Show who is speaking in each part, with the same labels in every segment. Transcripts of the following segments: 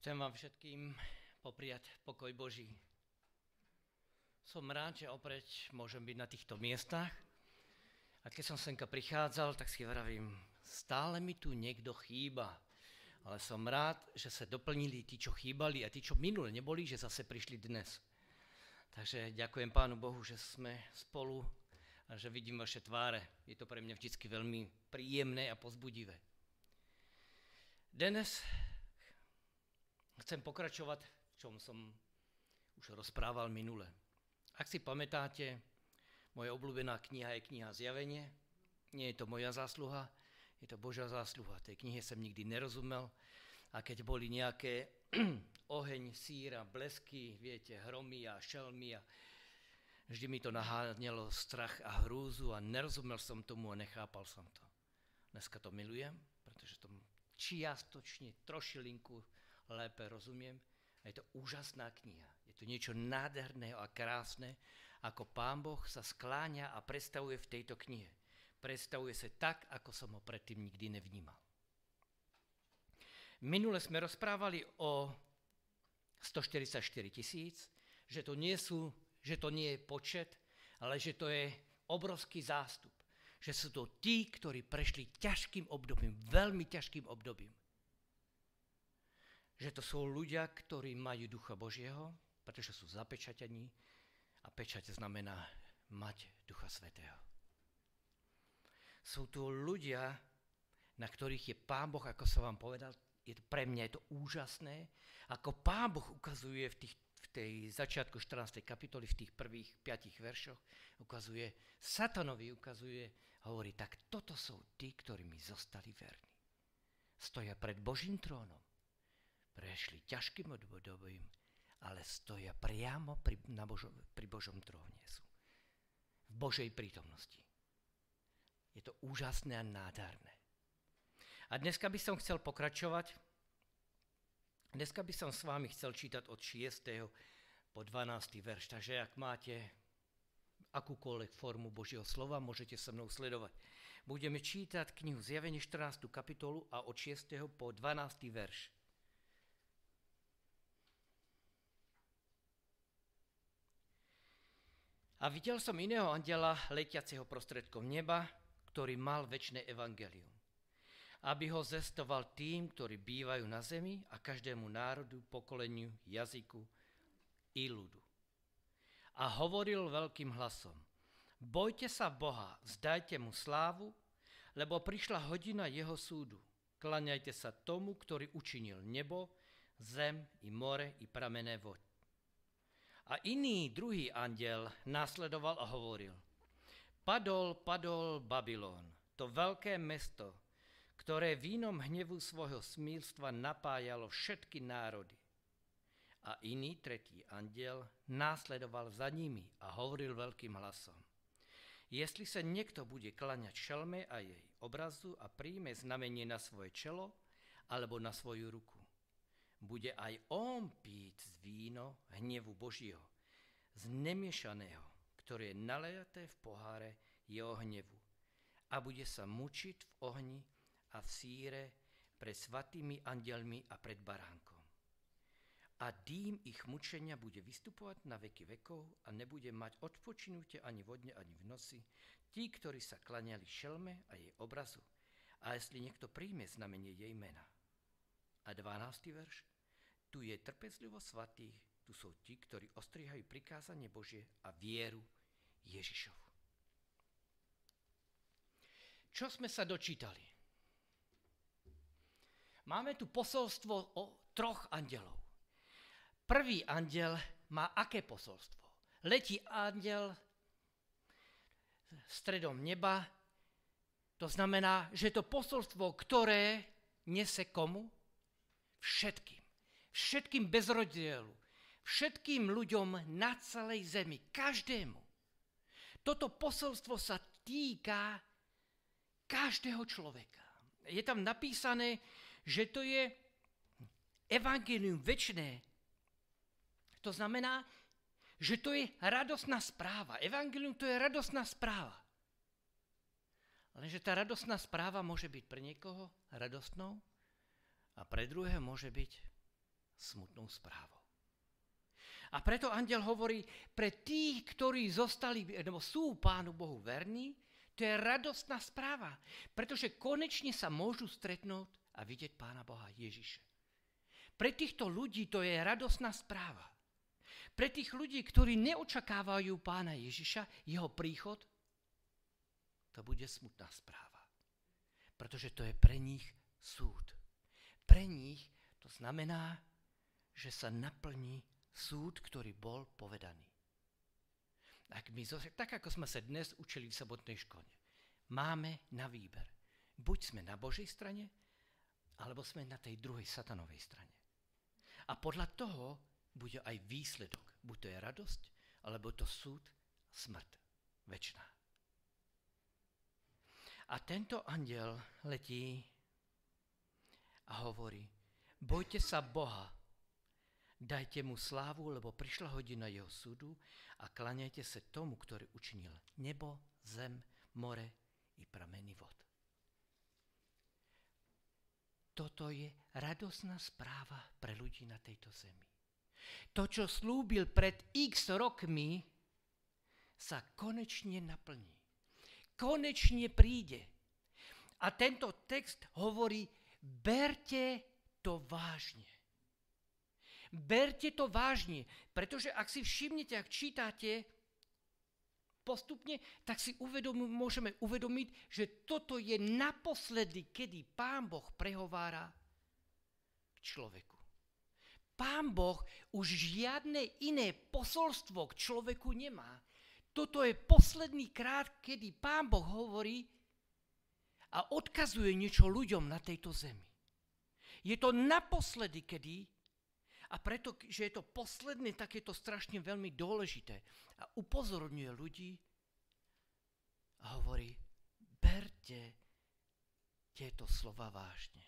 Speaker 1: Chcem vám všetkým popriať pokoj Boží. Som rád, že opäť môžem byť na týchto miestach. A keď som senka prichádzal, tak si vravím, stále mi tu niekto chýba. Ale som rád, že sa doplnili tí, čo chýbali a tí, čo minule neboli, že zase prišli dnes. Takže ďakujem Pánu Bohu, že sme spolu a že vidím vaše tváre. Je to pre mňa vždy veľmi príjemné a pozbudivé. Dnes chcem pokračovať, v čom som už rozprával minule. Ak si pamätáte, moja obľúbená kniha je kniha Zjavenie. Nie je to moja zásluha, je to Božia zásluha. Tej knihe som nikdy nerozumel. A keď boli nejaké oheň, síra, blesky, viete, hromy a šelmy a vždy mi to naháňalo strach a hrúzu a nerozumel som tomu a nechápal som to. Dneska to milujem, pretože to čiastočne trošilinku lépe rozumiem. A je to úžasná kniha. Je to niečo nádherného a krásne, ako Pán Boh sa skláňa a predstavuje v tejto knihe. Predstavuje sa tak, ako som ho predtým nikdy nevnímal. Minule sme rozprávali o 144 tisíc, že to, nie sú, že to nie je počet, ale že to je obrovský zástup. Že sú to tí, ktorí prešli ťažkým obdobím, veľmi ťažkým obdobím že to sú ľudia, ktorí majú ducha Božieho, pretože sú zapečatení a pečať znamená mať ducha svetého. Sú tu ľudia, na ktorých je Pán Boh, ako som vám povedal, je to, pre mňa je to úžasné, ako Pán Boh ukazuje v, tých, v tej začiatku 14. kapitoly, v tých prvých 5 veršoch, ukazuje, satanovi ukazuje, hovorí, tak toto sú tí, ktorí mi zostali verní. Stoja pred Božím trónom prešli ťažkým obdobím, ale stoja priamo pri, na Božom, pri Božom tróne sú. V Božej prítomnosti. Je to úžasné a nádherné. A dneska by som chcel pokračovať. Dneska by som s vámi chcel čítať od 6. po 12. verš. Takže ak máte akúkoľvek formu Božieho slova, môžete sa mnou sledovať. Budeme čítať knihu Zjavenie 14. kapitolu a od 6. po 12. verš. A videl som iného andela letiaceho prostredkom neba, ktorý mal väčšie evangelium. Aby ho zestoval tým, ktorí bývajú na zemi a každému národu, pokoleniu, jazyku i ľudu. A hovoril veľkým hlasom, bojte sa Boha, zdajte mu slávu, lebo prišla hodina jeho súdu. Klaňajte sa tomu, ktorý učinil nebo, zem i more i pramené vody a iný druhý andel následoval a hovoril, padol, padol Babylon, to veľké mesto, ktoré vínom hnevu svojho smilstva napájalo všetky národy. A iný tretí andiel následoval za nimi a hovoril veľkým hlasom. Jestli sa niekto bude klaňať šelme a jej obrazu a príjme znamenie na svoje čelo alebo na svoju ruku, bude aj on piť z víno hnevu Božího, z nemiešaného, ktoré je nalejaté v poháre jeho hnevu. A bude sa mučiť v ohni a v síre pred svatými andelmi a pred baránkom. A dým ich mučenia bude vystupovať na veky vekov a nebude mať odpočinutie ani vodne, ani v noci, tí, ktorí sa klaňali šelme a jej obrazu, a jestli niekto príjme znamenie jej mena. A 12. verš. Tu je trpezlivo svatých, tu sú tí, ktorí ostrihajú prikázanie Božie a vieru Ježišovu. Čo sme sa dočítali? Máme tu posolstvo o troch andelov. Prvý andel má aké posolstvo? Letí andel stredom neba, to znamená, že to posolstvo, ktoré nese komu? Všetkým. Všetkým bez rozdielu všetkým ľuďom na celej zemi, každému. Toto posolstvo sa týka každého človeka. Je tam napísané, že to je evangelium väčšné. To znamená, že to je radosná správa. Evangelium to je radosná správa. Lenže tá radosná správa môže byť pre niekoho radostnou a pre druhého môže byť smutnou správou. A preto andel hovorí, pre tých, ktorí zostali, nebo sú Pánu Bohu verní, to je radostná správa, pretože konečne sa môžu stretnúť a vidieť Pána Boha Ježiše. Pre týchto ľudí to je radostná správa. Pre tých ľudí, ktorí neočakávajú Pána Ježiša, jeho príchod, to bude smutná správa. Pretože to je pre nich súd. Pre nich to znamená, že sa naplní súd, ktorý bol povedaný. Tak, my, tak ako sme sa dnes učili v sobotnej škole, máme na výber. Buď sme na Božej strane, alebo sme na tej druhej satanovej strane. A podľa toho bude aj výsledok. Buď to je radosť, alebo to súd, smrť, väčšiná. A tento andiel letí a hovorí, bojte sa Boha, Dajte mu slávu, lebo prišla hodina jeho súdu a klaňajte sa tomu, ktorý učinil nebo, zem, more i prameny vod. Toto je radosná správa pre ľudí na tejto zemi. To, čo slúbil pred x rokmi, sa konečne naplní. Konečne príde. A tento text hovorí, berte to vážne. Berte to vážne, pretože ak si všimnete, ak čítate postupne, tak si uvedom, môžeme uvedomiť, že toto je naposledy, kedy Pán Boh prehovára k človeku. Pán Boh už žiadne iné posolstvo k človeku nemá. Toto je posledný krát, kedy Pán Boh hovorí a odkazuje niečo ľuďom na tejto zemi. Je to naposledy, kedy a preto, že je to posledné, tak je to strašne veľmi dôležité. A upozorňuje ľudí a hovorí, berte tieto slova vážne,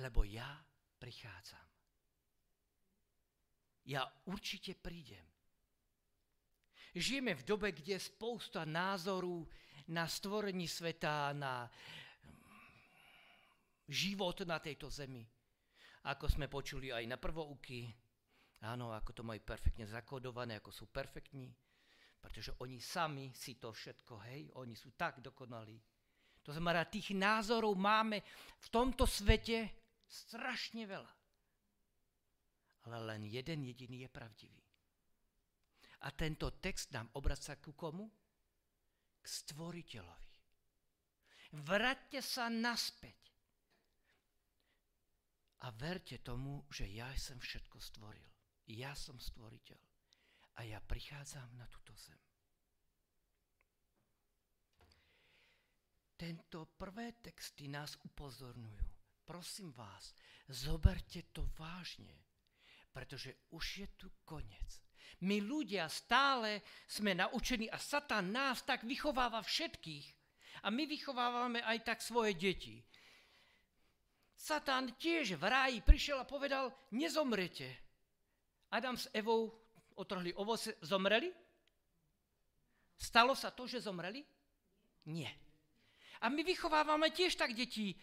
Speaker 1: lebo ja prichádzam. Ja určite prídem. Žijeme v dobe, kde je spousta názorů na stvorení sveta, na život na tejto zemi ako sme počuli aj na prvouky, áno, ako to majú perfektne zakodované, ako sú perfektní, pretože oni sami si to všetko, hej, oni sú tak dokonalí. To znamená, tých názorov máme v tomto svete strašne veľa. Ale len jeden jediný je pravdivý. A tento text nám obraca ku komu? K stvoriteľovi. Vráťte sa naspäť a verte tomu, že ja som všetko stvoril. Ja som stvoriteľ. A ja prichádzam na túto zem. Tento prvé texty nás upozorňujú. Prosím vás, zoberte to vážne, pretože už je tu koniec. My ľudia stále sme naučení a Satan nás tak vychováva všetkých. A my vychovávame aj tak svoje deti. Satan tiež v ráji prišiel a povedal, nezomrete. Adam s Evou otrhli ovoce, zomreli? Stalo sa to, že zomreli? Nie. A my vychovávame tiež tak detí,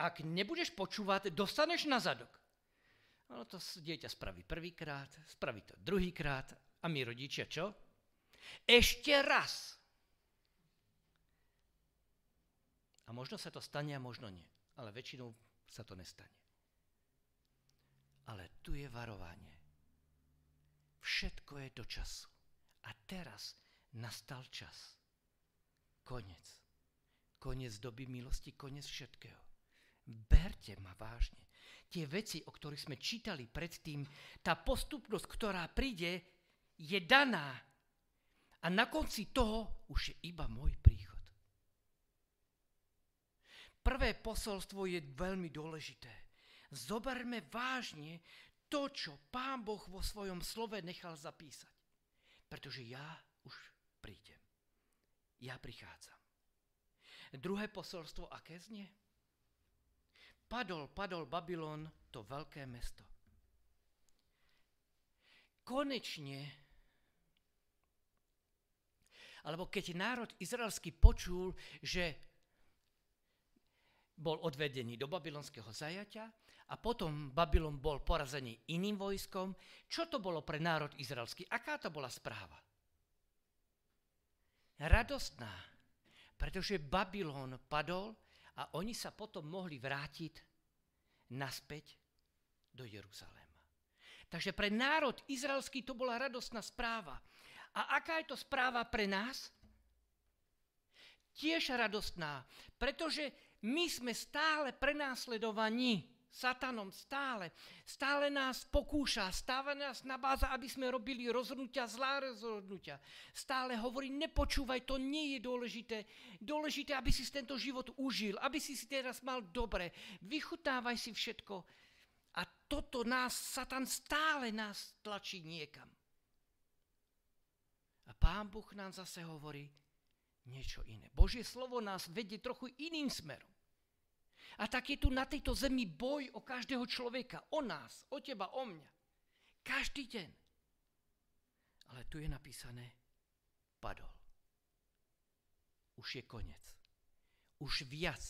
Speaker 1: ak nebudeš počúvať, dostaneš na zadok. No to dieťa spraví prvýkrát, spraví to druhýkrát a my rodičia čo? Ešte raz. A možno sa to stane a možno nie ale väčšinou sa to nestane. Ale tu je varovanie. Všetko je do času. A teraz nastal čas. Konec. Konec doby milosti, konec všetkého. Berte ma vážne. Tie veci, o ktorých sme čítali predtým, tá postupnosť, ktorá príde, je daná. A na konci toho už je iba môj príchod. Prvé posolstvo je veľmi dôležité. Zoberme vážne to, čo Pán Boh vo svojom slove nechal zapísať. Pretože ja už prídem. Ja prichádzam. Druhé posolstvo, aké znie? Padol, padol Babylon, to veľké mesto. Konečne, alebo keď národ izraelský počul, že bol odvedený do babylonského zajatia a potom Babylon bol porazený iným vojskom. Čo to bolo pre národ izraelský? Aká to bola správa? Radostná, pretože Babylon padol a oni sa potom mohli vrátiť naspäť do Jeruzaléma. Takže pre národ izraelský to bola radostná správa. A aká je to správa pre nás? Tiež radostná, pretože my sme stále prenásledovaní satanom, stále. Stále nás pokúša, stále nás nabáza, aby sme robili rozhodnutia, zlá rozhodnutia. Stále hovorí, nepočúvaj, to nie je dôležité. Dôležité, aby si tento život užil, aby si si teraz mal dobre. Vychutávaj si všetko. A toto nás, Satan stále nás tlačí niekam. A Pán Boh nám zase hovorí niečo iné. Božie slovo nás vedie trochu iným smerom. A tak je tu na tejto zemi boj o každého človeka, o nás, o teba, o mňa. Každý deň. Ale tu je napísané, padol. Už je koniec. Už viac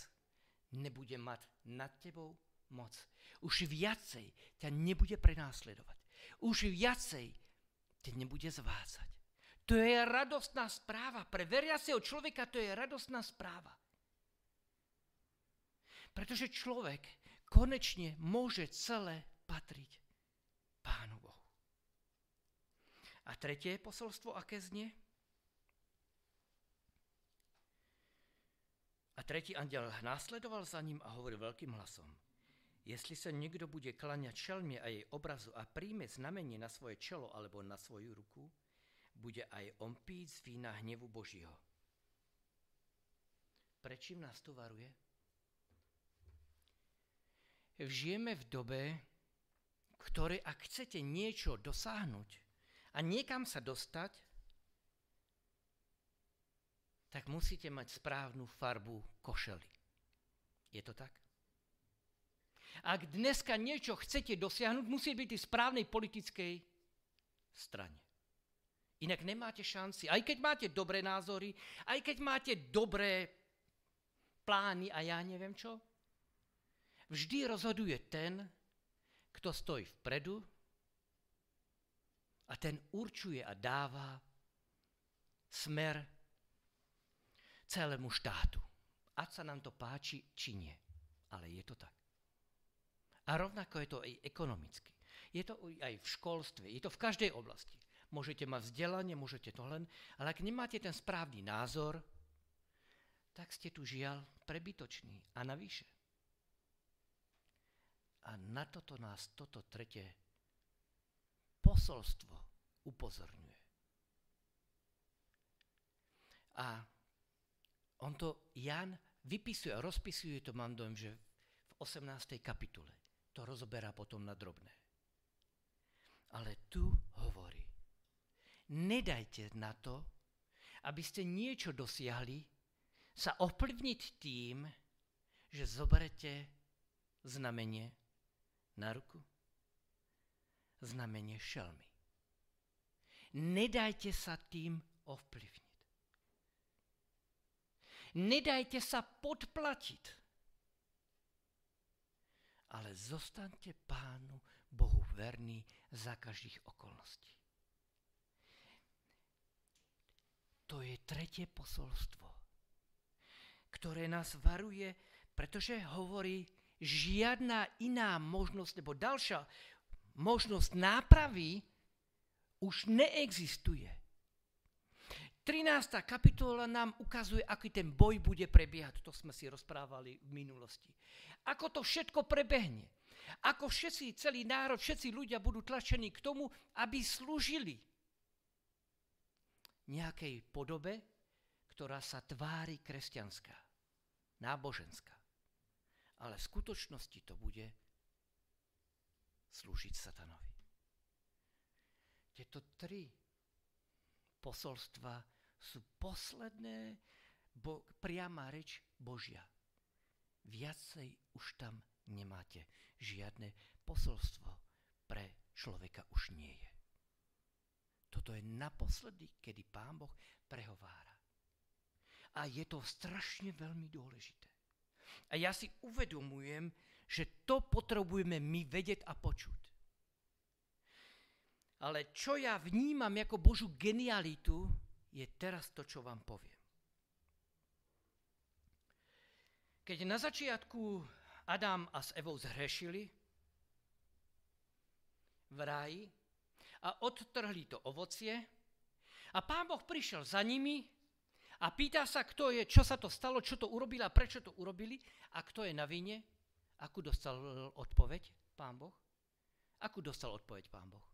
Speaker 1: nebude mať nad tebou moc. Už viacej ťa nebude prenásledovať. Už viacej ťa nebude zvádzať. To je radostná správa. Pre veriaceho človeka to je radostná správa. Pretože človek konečne môže celé patriť Pánu Bohu. A tretie posolstvo, aké znie? A tretí anděl následoval za ním a hovoril veľkým hlasom. Jestli sa niekto bude klaňať šelmie a jej obrazu a príjme znamenie na svoje čelo alebo na svoju ruku, bude aj on pít z vína hnevu Božího. Prečím nás to varuje? Žijeme v dobe, ktoré ak chcete niečo dosáhnuť a niekam sa dostať, tak musíte mať správnu farbu košely. Je to tak? Ak dneska niečo chcete dosiahnuť, musí byť v správnej politickej strane. Inak nemáte šanci. Aj keď máte dobré názory, aj keď máte dobré plány a ja neviem čo, Vždy rozhoduje ten, kto stojí vpredu a ten určuje a dáva smer celému štátu. Ať sa nám to páči, či nie. Ale je to tak. A rovnako je to aj ekonomicky. Je to aj v školstve, je to v každej oblasti. Môžete mať vzdelanie, môžete to len, ale ak nemáte ten správny názor, tak ste tu žiaľ prebytoční a navyše. A na toto nás toto tretie posolstvo upozorňuje. A on to Jan vypisuje a rozpisuje to, mám dojem, že v 18. kapitule. To rozoberá potom na drobné. Ale tu hovorí, nedajte na to, aby ste niečo dosiahli, sa ovplyvniť tým, že zoberete znamenie na ruku? Znamenie šelmy. Nedajte sa tým ovplyvniť. Nedajte sa podplatiť. Ale zostaňte pánu Bohu verný za každých okolností. To je tretie posolstvo, ktoré nás varuje, pretože hovorí, žiadna iná možnosť, nebo ďalšia možnosť nápravy už neexistuje. 13. kapitola nám ukazuje, aký ten boj bude prebiehať. To sme si rozprávali v minulosti. Ako to všetko prebehne. Ako všetci, celý národ, všetci ľudia budú tlačení k tomu, aby slúžili nejakej podobe, ktorá sa tvári kresťanská, náboženská ale v skutočnosti to bude slúžiť satanovi. Tieto tri posolstva sú posledné bo, priama reč Božia. Viacej už tam nemáte. Žiadne posolstvo pre človeka už nie je. Toto je naposledy, kedy Pán Boh prehovára. A je to strašne veľmi dôležité. A ja si uvedomujem, že to potrebujeme my vedieť a počuť. Ale čo ja vnímam ako Božú genialitu, je teraz to, čo vám poviem. Keď na začiatku Adam a s Evou zhrešili v ráji a odtrhli to ovocie a pán Boh prišiel za nimi a pýta sa, kto je, čo sa to stalo, čo to urobili a prečo to urobili a kto je na vine. Akú dostal odpoveď pán Boh? Akú dostal odpoveď pán Boh?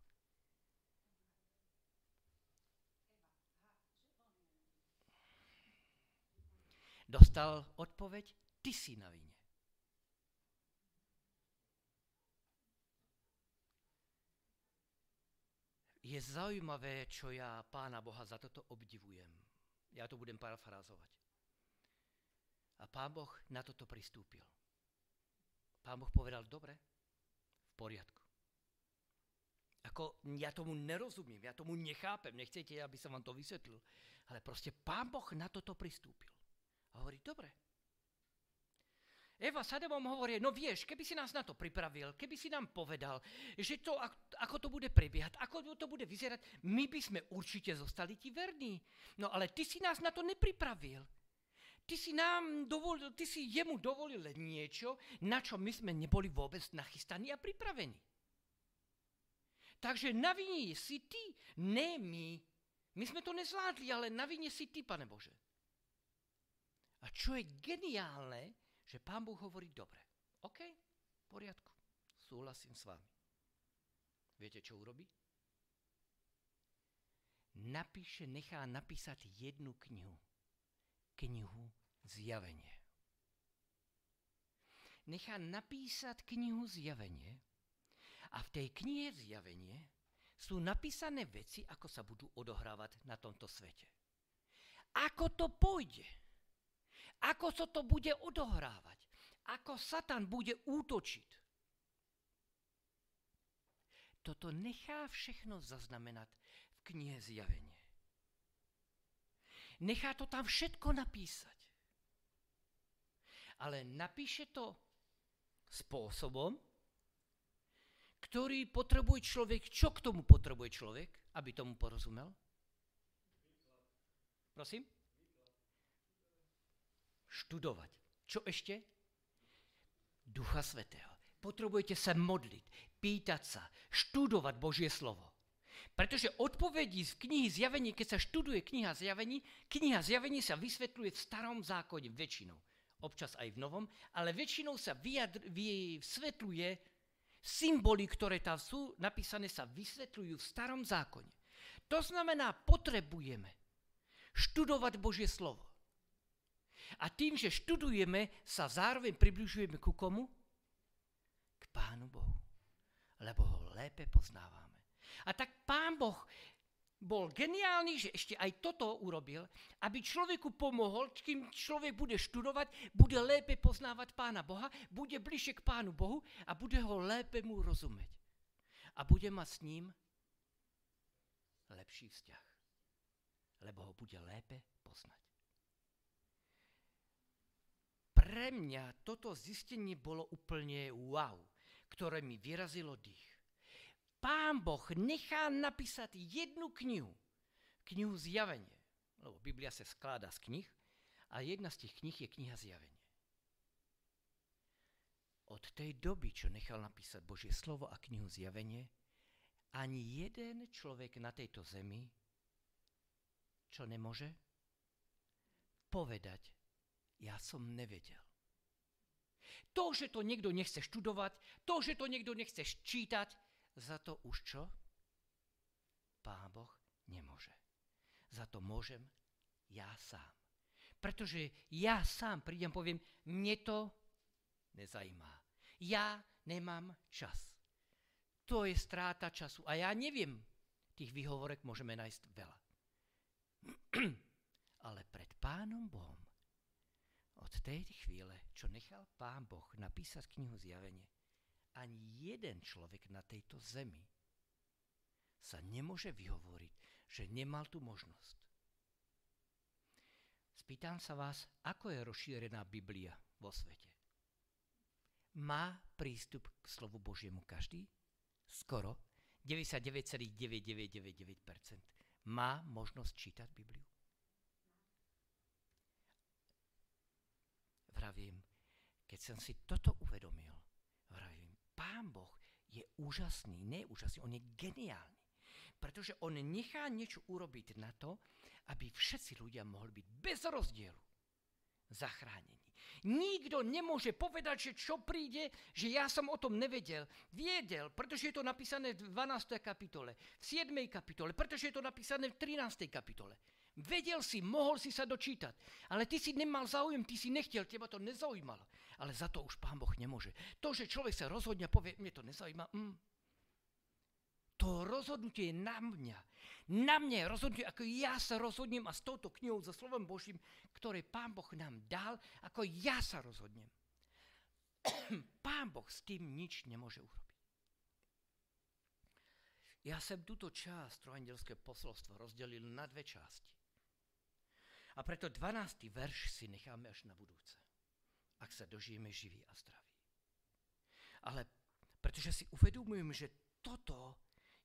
Speaker 1: Dostal odpoveď, ty si na vine. Je zaujímavé, čo ja pána Boha za toto obdivujem. Ja to budem parafrázovať. A pán Boh na toto pristúpil. Pán Boh povedal, dobre, v poriadku. Ako ja tomu nerozumiem, ja tomu nechápem, nechcete, aby som vám to vysvetlil. Ale proste pán Boh na toto pristúpil. A hovorí, dobre, Eva s Adamom hovorí, no vieš, keby si nás na to pripravil, keby si nám povedal, že to, ako to bude prebiehať, ako to bude vyzerať, my by sme určite zostali ti verní. No ale ty si nás na to nepripravil. Ty si nám dovolil, ty si jemu dovolil niečo, na čo my sme neboli vôbec nachystaní a pripravení. Takže na vine si ty, ne my. My sme to nezvládli, ale na vine si ty, pane Bože. A čo je geniálne, že pán Boh hovorí, dobre, OK, v poriadku, súhlasím s vami. Viete, čo urobí? Napíše, nechá napísať jednu knihu. Knihu Zjavenie. Nechá napísať knihu Zjavenie a v tej knihe Zjavenie sú napísané veci, ako sa budú odohrávať na tomto svete. Ako to pôjde? Ako sa to bude odohrávať? Ako Satan bude útočiť? Toto nechá všechno zaznamenať v knihe Zjavenie. Nechá to tam všetko napísať. Ale napíše to spôsobom, ktorý potrebuje človek. Čo k tomu potrebuje človek, aby tomu porozumel? Prosím? Študovať. Čo ešte? Ducha Svetého. Potrebujete sa modliť, pýtať sa, študovať Božie slovo. Pretože odpovedí z knihy Zjavení, keď sa študuje kniha Zjavení, kniha Zjavení sa vysvetľuje v starom zákone väčšinou. Občas aj v novom, ale väčšinou sa vyjadr, vysvetľuje symboly, ktoré tam sú napísané, sa vysvetľujú v starom zákone. To znamená, potrebujeme študovať Božie slovo. A tým, že študujeme, sa zároveň približujeme ku komu? K Pánu Bohu. Lebo ho lépe poznávame. A tak Pán Boh bol geniálny, že ešte aj toto urobil, aby človeku pomohol, kým človek bude študovať, bude lépe poznávať Pána Boha, bude bližšie k Pánu Bohu a bude ho lépe mu rozumieť. A bude mať s ním lepší vzťah, lebo ho bude lépe poznať pre mňa toto zistenie bolo úplne wow, ktoré mi vyrazilo dých. Pán Boh nechá napísať jednu knihu, knihu Zjavenie, lebo Biblia sa skláda z knih a jedna z tých knih je kniha Zjavenie. Od tej doby, čo nechal napísať Božie slovo a knihu Zjavenie, ani jeden človek na tejto zemi, čo nemôže povedať, ja som nevedel. To, že to niekto nechce študovať, to, že to niekto nechce čítať, za to už čo? Pán Boh nemôže. Za to môžem ja sám. Pretože ja sám prídem, poviem, mne to nezajímá. Ja nemám čas. To je stráta času. A ja neviem, tých výhovorek môžeme nájsť veľa. Ale pred Pánom Bohom od tej chvíle, čo nechal Pán Boh napísať knihu Zjavenie, ani jeden človek na tejto zemi sa nemôže vyhovoriť, že nemal tú možnosť. Spýtam sa vás, ako je rozšírená Biblia vo svete. Má prístup k slovu Božiemu každý? Skoro. 99,9999% má možnosť čítať Bibliu. Vravím, keď som si toto uvedomil, vravím, Pán Boh je úžasný, ne úžasný, on je geniálny. Pretože on nechá niečo urobiť na to, aby všetci ľudia mohli byť bez rozdielu zachránení. Nikto nemôže povedať, že čo príde, že ja som o tom nevedel. Viedel, pretože je to napísané v 12. kapitole, v 7. kapitole, pretože je to napísané v 13. kapitole. Vedel si, mohol si sa dočítať, ale ty si nemal záujem, ty si nechtel, teba to nezaujímalo. Ale za to už Pán Boh nemôže. To, že človek sa rozhodne a povie, mne to nezaujíma, mm, to rozhodnutie je na mňa. Na mne je rozhodnutie, ako ja sa rozhodnem a s touto knihou, so slovom Božím, ktoré Pán Boh nám dal, ako ja sa rozhodnem. Pán Boh s tým nič nemôže urobiť. Ja som túto časť trojandelské posolstvo rozdelil na dve časti. A preto 12. verš si necháme až na budúce, ak sa dožijeme živí a zdraví. Ale pretože si uvedomujem, že toto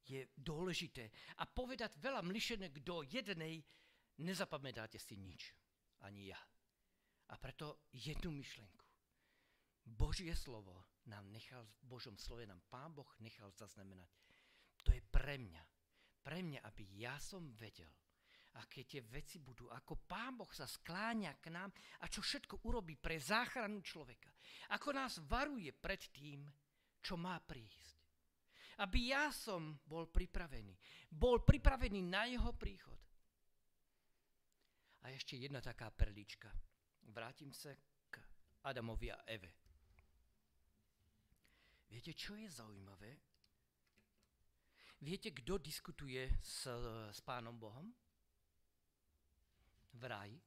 Speaker 1: je dôležité. A povedať veľa mlišenek do jednej, nezapamätáte si nič. Ani ja. A preto jednu myšlenku. Božie slovo nám nechal, v Božom slove nám Pán Boh nechal zaznamenať. To je pre mňa. Pre mňa, aby ja som vedel, aké tie veci budú, ako Pán Boh sa skláňa k nám a čo všetko urobí pre záchranu človeka. Ako nás varuje pred tým, čo má prísť aby ja som bol pripravený. Bol pripravený na jeho príchod. A ešte jedna taká perlička. Vrátim sa k Adamovi a Eve. Viete, čo je zaujímavé? Viete, kto diskutuje s, s Pánom Bohom? V ráji?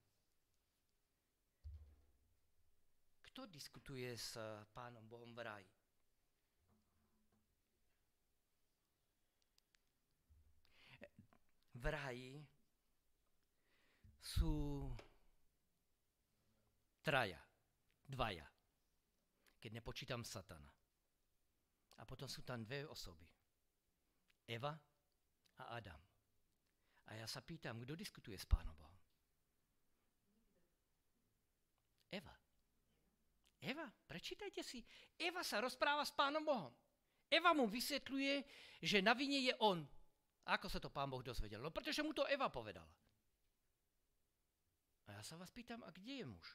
Speaker 1: Kto diskutuje s Pánom Bohom v ráji? v raji sú traja, dvaja, keď nepočítam satana. A potom sú tam dve osoby. Eva a Adam. A ja sa pýtam, kto diskutuje s Pánom Bohom? Eva. Eva, prečítajte si. Eva sa rozpráva s Pánom Bohom. Eva mu vysvetľuje, že na vine je on. Ako sa to pán Boh dozvedel? No pretože mu to Eva povedala. A ja sa vás pýtam, a kde je muž?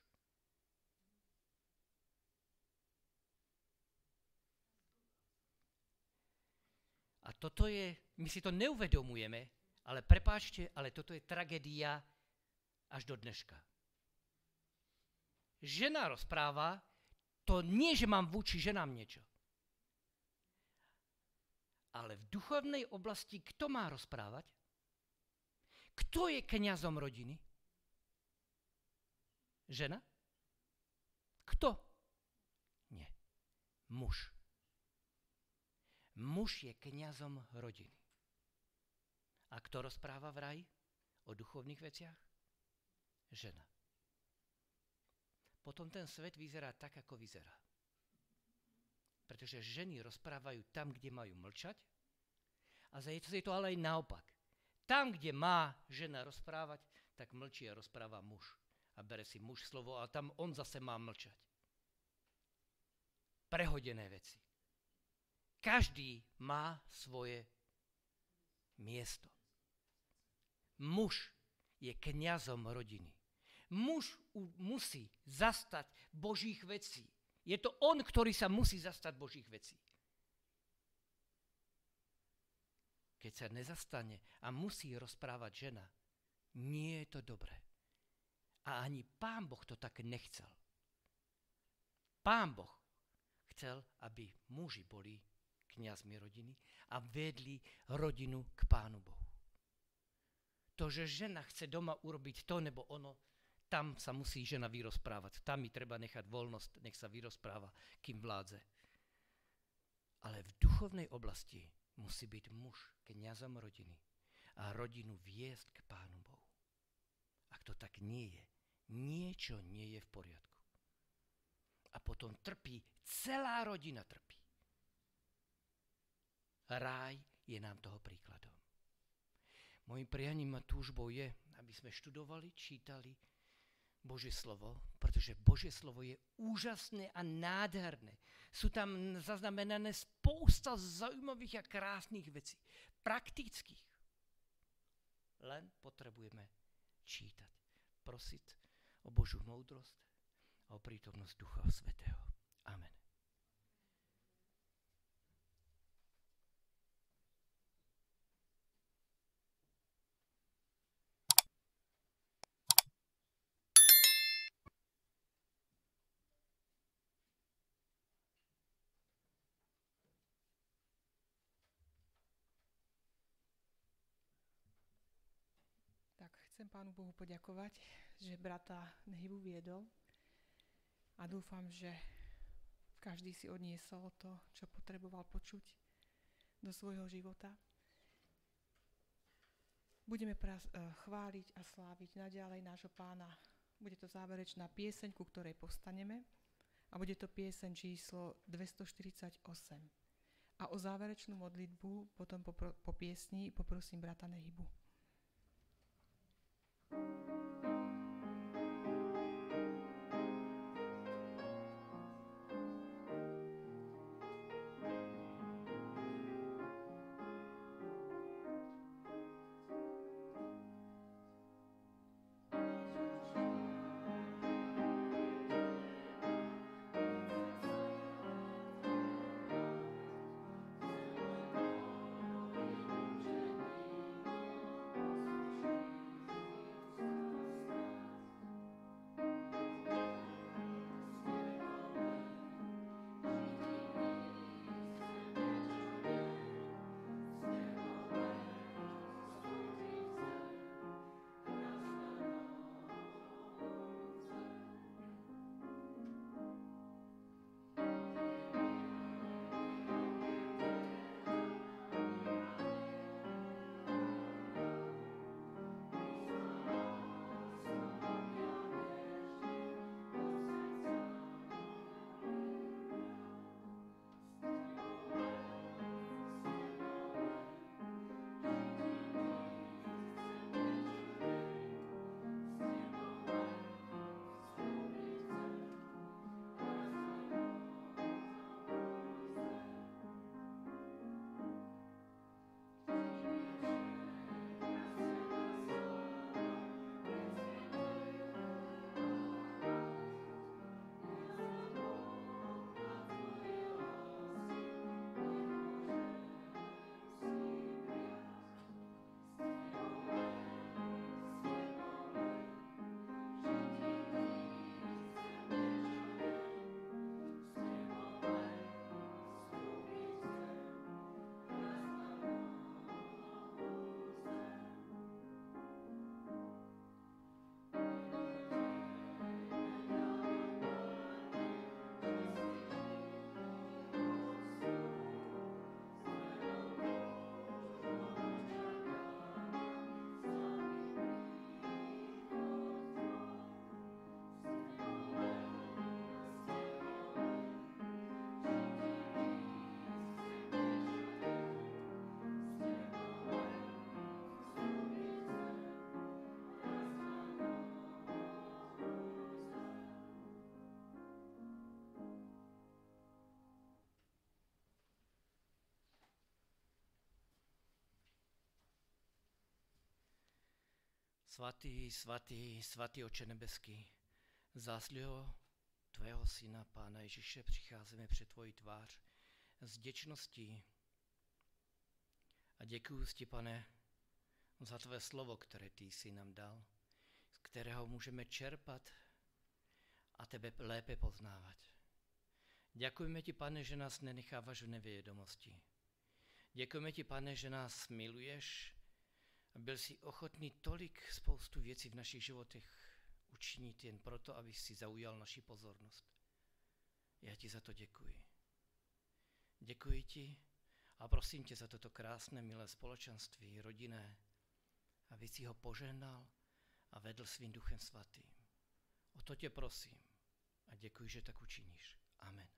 Speaker 1: A toto je, my si to neuvedomujeme, ale prepáčte, ale toto je tragédia až do dneška. Žena rozpráva, to nie, že mám vúči ženám niečo. Ale v duchovnej oblasti kto má rozprávať? Kto je kňazom rodiny? Žena? Kto? Nie. Muž. Muž je kňazom rodiny. A kto rozpráva v raji o duchovných veciach? Žena. Potom ten svet vyzerá tak, ako vyzerá. Pretože ženy rozprávajú tam, kde majú mlčať a je to ale aj naopak. Tam, kde má žena rozprávať, tak mlčí a rozpráva muž. A bere si muž slovo a tam on zase má mlčať. Prehodené veci. Každý má svoje miesto. Muž je kňazom rodiny. Muž musí zastať Božích vecí. Je to on, ktorý sa musí zastať Božích vecí. Keď sa nezastane a musí rozprávať žena, nie je to dobré. A ani pán Boh to tak nechcel. Pán Boh chcel, aby muži boli kniazmi rodiny a vedli rodinu k pánu Bohu. To, že žena chce doma urobiť to nebo ono, tam sa musí žena vyrozprávať. Tam mi treba nechať voľnosť, nech sa vyrozpráva, kým vládze. Ale v duchovnej oblasti musí byť muž kniazom rodiny a rodinu viesť k Pánu Bohu. Ak to tak nie je, niečo nie je v poriadku. A po potom trpí, celá rodina trpí. Ráj je nám toho príkladom. Mojím prianím a túžbou je, aby sme študovali, čítali Božie slovo, pretože Božie slovo je úžasné a nádherné. Sú tam zaznamenané spousta zaujímavých a krásnych vecí, praktických. Len potrebujeme čítať, prosiť o Božú moudrosť a o prítomnosť Ducha Svetého. Amen.
Speaker 2: Chcem Pánu Bohu poďakovať, že brata Nehybu viedol a dúfam, že každý si odniesol to, čo potreboval počuť do svojho života. Budeme pras- eh, chváliť a sláviť naďalej nášho pána. Bude to záverečná pieseň, ku ktorej postaneme a bude to pieseň číslo 248. A o záverečnú modlitbu potom po, po piesni poprosím brata Nehybu.
Speaker 1: thank you Svatý, svatý, svatý oče nebeský, zásliho Tvého Syna, Pána Ježiše, přicházíme před Tvoji tvář s děčností a děkuji ti, pane, za Tvé slovo, které Ty jsi nám dal, z kterého můžeme čerpat a Tebe lépe poznávat. Děkujeme Ti, pane, že nás nenechávaš v nevědomosti. Děkujeme Ti, pane, že nás miluješ byl si ochotný tolik spoustu věcí v našich životech učinit jen proto, aby si zaujal naši pozornost. Já ti za to děkuji. Děkuji ti a prosím tě za toto krásné, milé společenství, rodinné, aby si ho požehnal a vedl svým duchem svatým. O to tě prosím A ďakuj, že tak učiníš. Amen.